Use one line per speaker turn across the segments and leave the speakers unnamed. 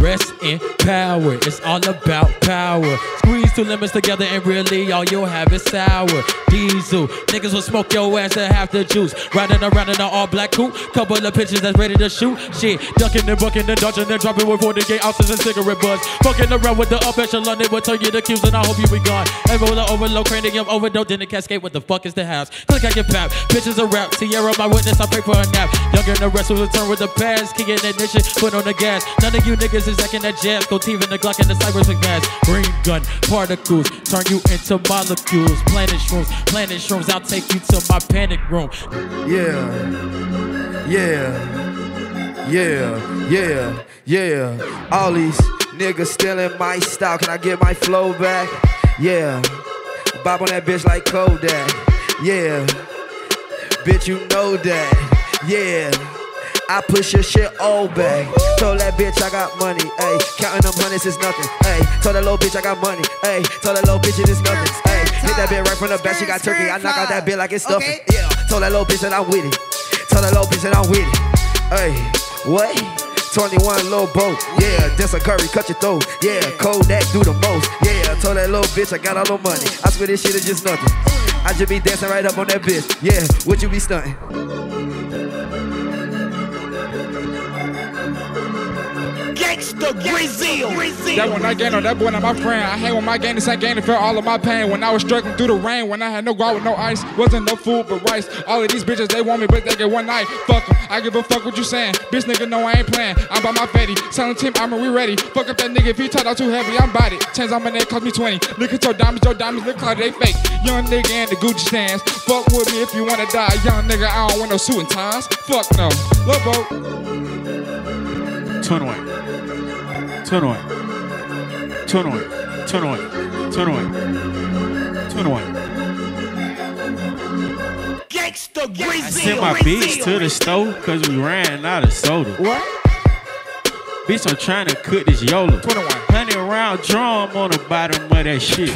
Rest in power, it's all about power. Squeeze two lemons together and really all you'll have is sour. Diesel, niggas will smoke your ass to half the juice. Riding around in an all black coupe, couple of pitches that's ready to shoot. Shit, ducking and bucking and dodging and dropping with 48 ounces and cigarette butts. Fucking around with the up echelon, they will turn you to cubes and I hope you be gone. Ebola overload, cranium overdose, then the cascade. What the fuck is the house? Click on your pap, bitches a rap. Tierra, my witness, I pray for a nap. Younger than the rest will return with the past. Kicking ignition, put on the gas. None of you niggas is acting that jazz. Go team in the Glock and the Cypress gas. Green gun, particles, turn you into molecules. Planet shrooms, planet shrooms, I'll take you to my panic room.
Yeah. Yeah. Yeah. Yeah. Yeah. All these niggas stealing my style. Can I get my flow back? Yeah. Bob on that bitch like Kodak. Yeah. Bitch, you know that. Yeah. I push your shit all back. Told that bitch I got money, ayy. Counting them hundreds is nothing, ayy. Told that little bitch I got money, ayy. Told that little bitch it is nothing, ayy. Hit that bitch right from the back, she got turkey. I knock out that bitch like it's stuffing, yeah. Told that little bitch that I'm with it. Told that little bitch that I'm with it, ayy. What? 21 little boat, yeah. That's a curry, cut your throat, yeah. Kodak do the most, yeah. Told that little bitch I got all the money. I swear this shit is just nothing. I just be dancing right up on that bitch, yeah. Would you be stunting?
Gangsta Brazil.
That one I gained on that boy not my friend. I hang with my gang, this ain't gang to feel all of my pain. When I was struggling through the rain, when I had no guard with no ice, wasn't no food but rice. All of these bitches they want me, but they get one night. Fuck Fuck 'em. I give a fuck what you saying. Bitch nigga no, I ain't playing. I'm by my fatty. selling team, I'm we ready. Fuck up that nigga if he talk out too heavy, I'm body. Chains on my neck cost me 20. Look at your diamonds, your diamonds look like they fake. Young nigga in the Gucci stands. Fuck with me if you wanna die. Young nigga, I don't want no suit and ties. Fuck no. Love Lobo.
Turn away. Turn away. Turn away. Turn away. Turn away. Turn away.
Gangsta
I
Brazil.
sent my bitch to the store because we ran out of soda.
What?
Bitch, I'm trying to cook this Yola.
21.
Hundred round drum on the bottom of that shit.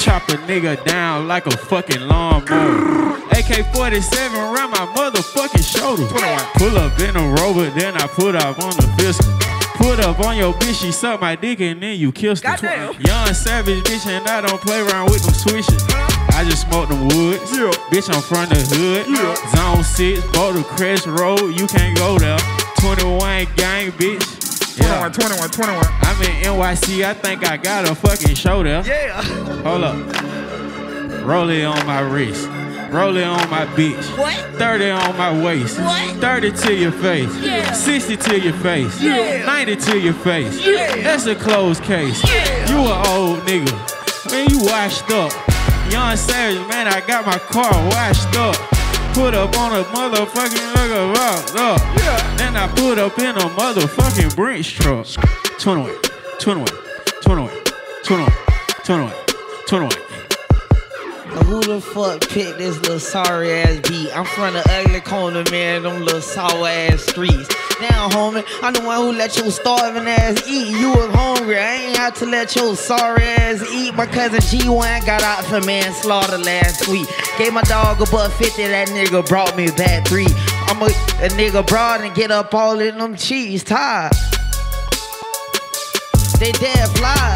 Chop a nigga down like a fucking lawnmower. AK 47 around my motherfucking shoulder.
21.
Pull up in a rover, then I put up on the fist. Put up on your bitch, she suck my dick and then you kissed her.
Goddamn.
Young savage bitch, and I don't play around with them swishes. I just smoke them woods.
Yeah.
Bitch, I'm from the hood.
Yeah.
Zone 6, go to Crest Road, you can't go there. 21 gang, bitch.
21, 21, 21.
I'm in NYC, I think I got a fucking show there.
Yeah.
Hold up. Roll it on my wrist. Roll it on my bitch.
What?
30 on my waist.
What?
30 to your face.
Yeah.
60 to your face.
Yeah.
90 to your face.
Yeah.
That's a closed case.
Yeah.
You an old nigga. Man, you washed up. Young Savage, man, I got my car washed up. Put up on a motherfucking nigga rock up.
Yeah.
Then I put up in a motherfucking Brinks truck. 21, 21, 21, 21, 21, 21.
Who the fuck picked this little sorry ass beat? I'm from the ugly corner, man, them little sour ass streets. Now, homie, I'm the one who let your starving ass eat. You was hungry, I ain't have to let your sorry ass eat. My cousin G1 got out for manslaughter last week. Gave my dog a buck 50, that nigga brought me back three. I'm a, a nigga broad and get up all in them cheese ties. They dead flies.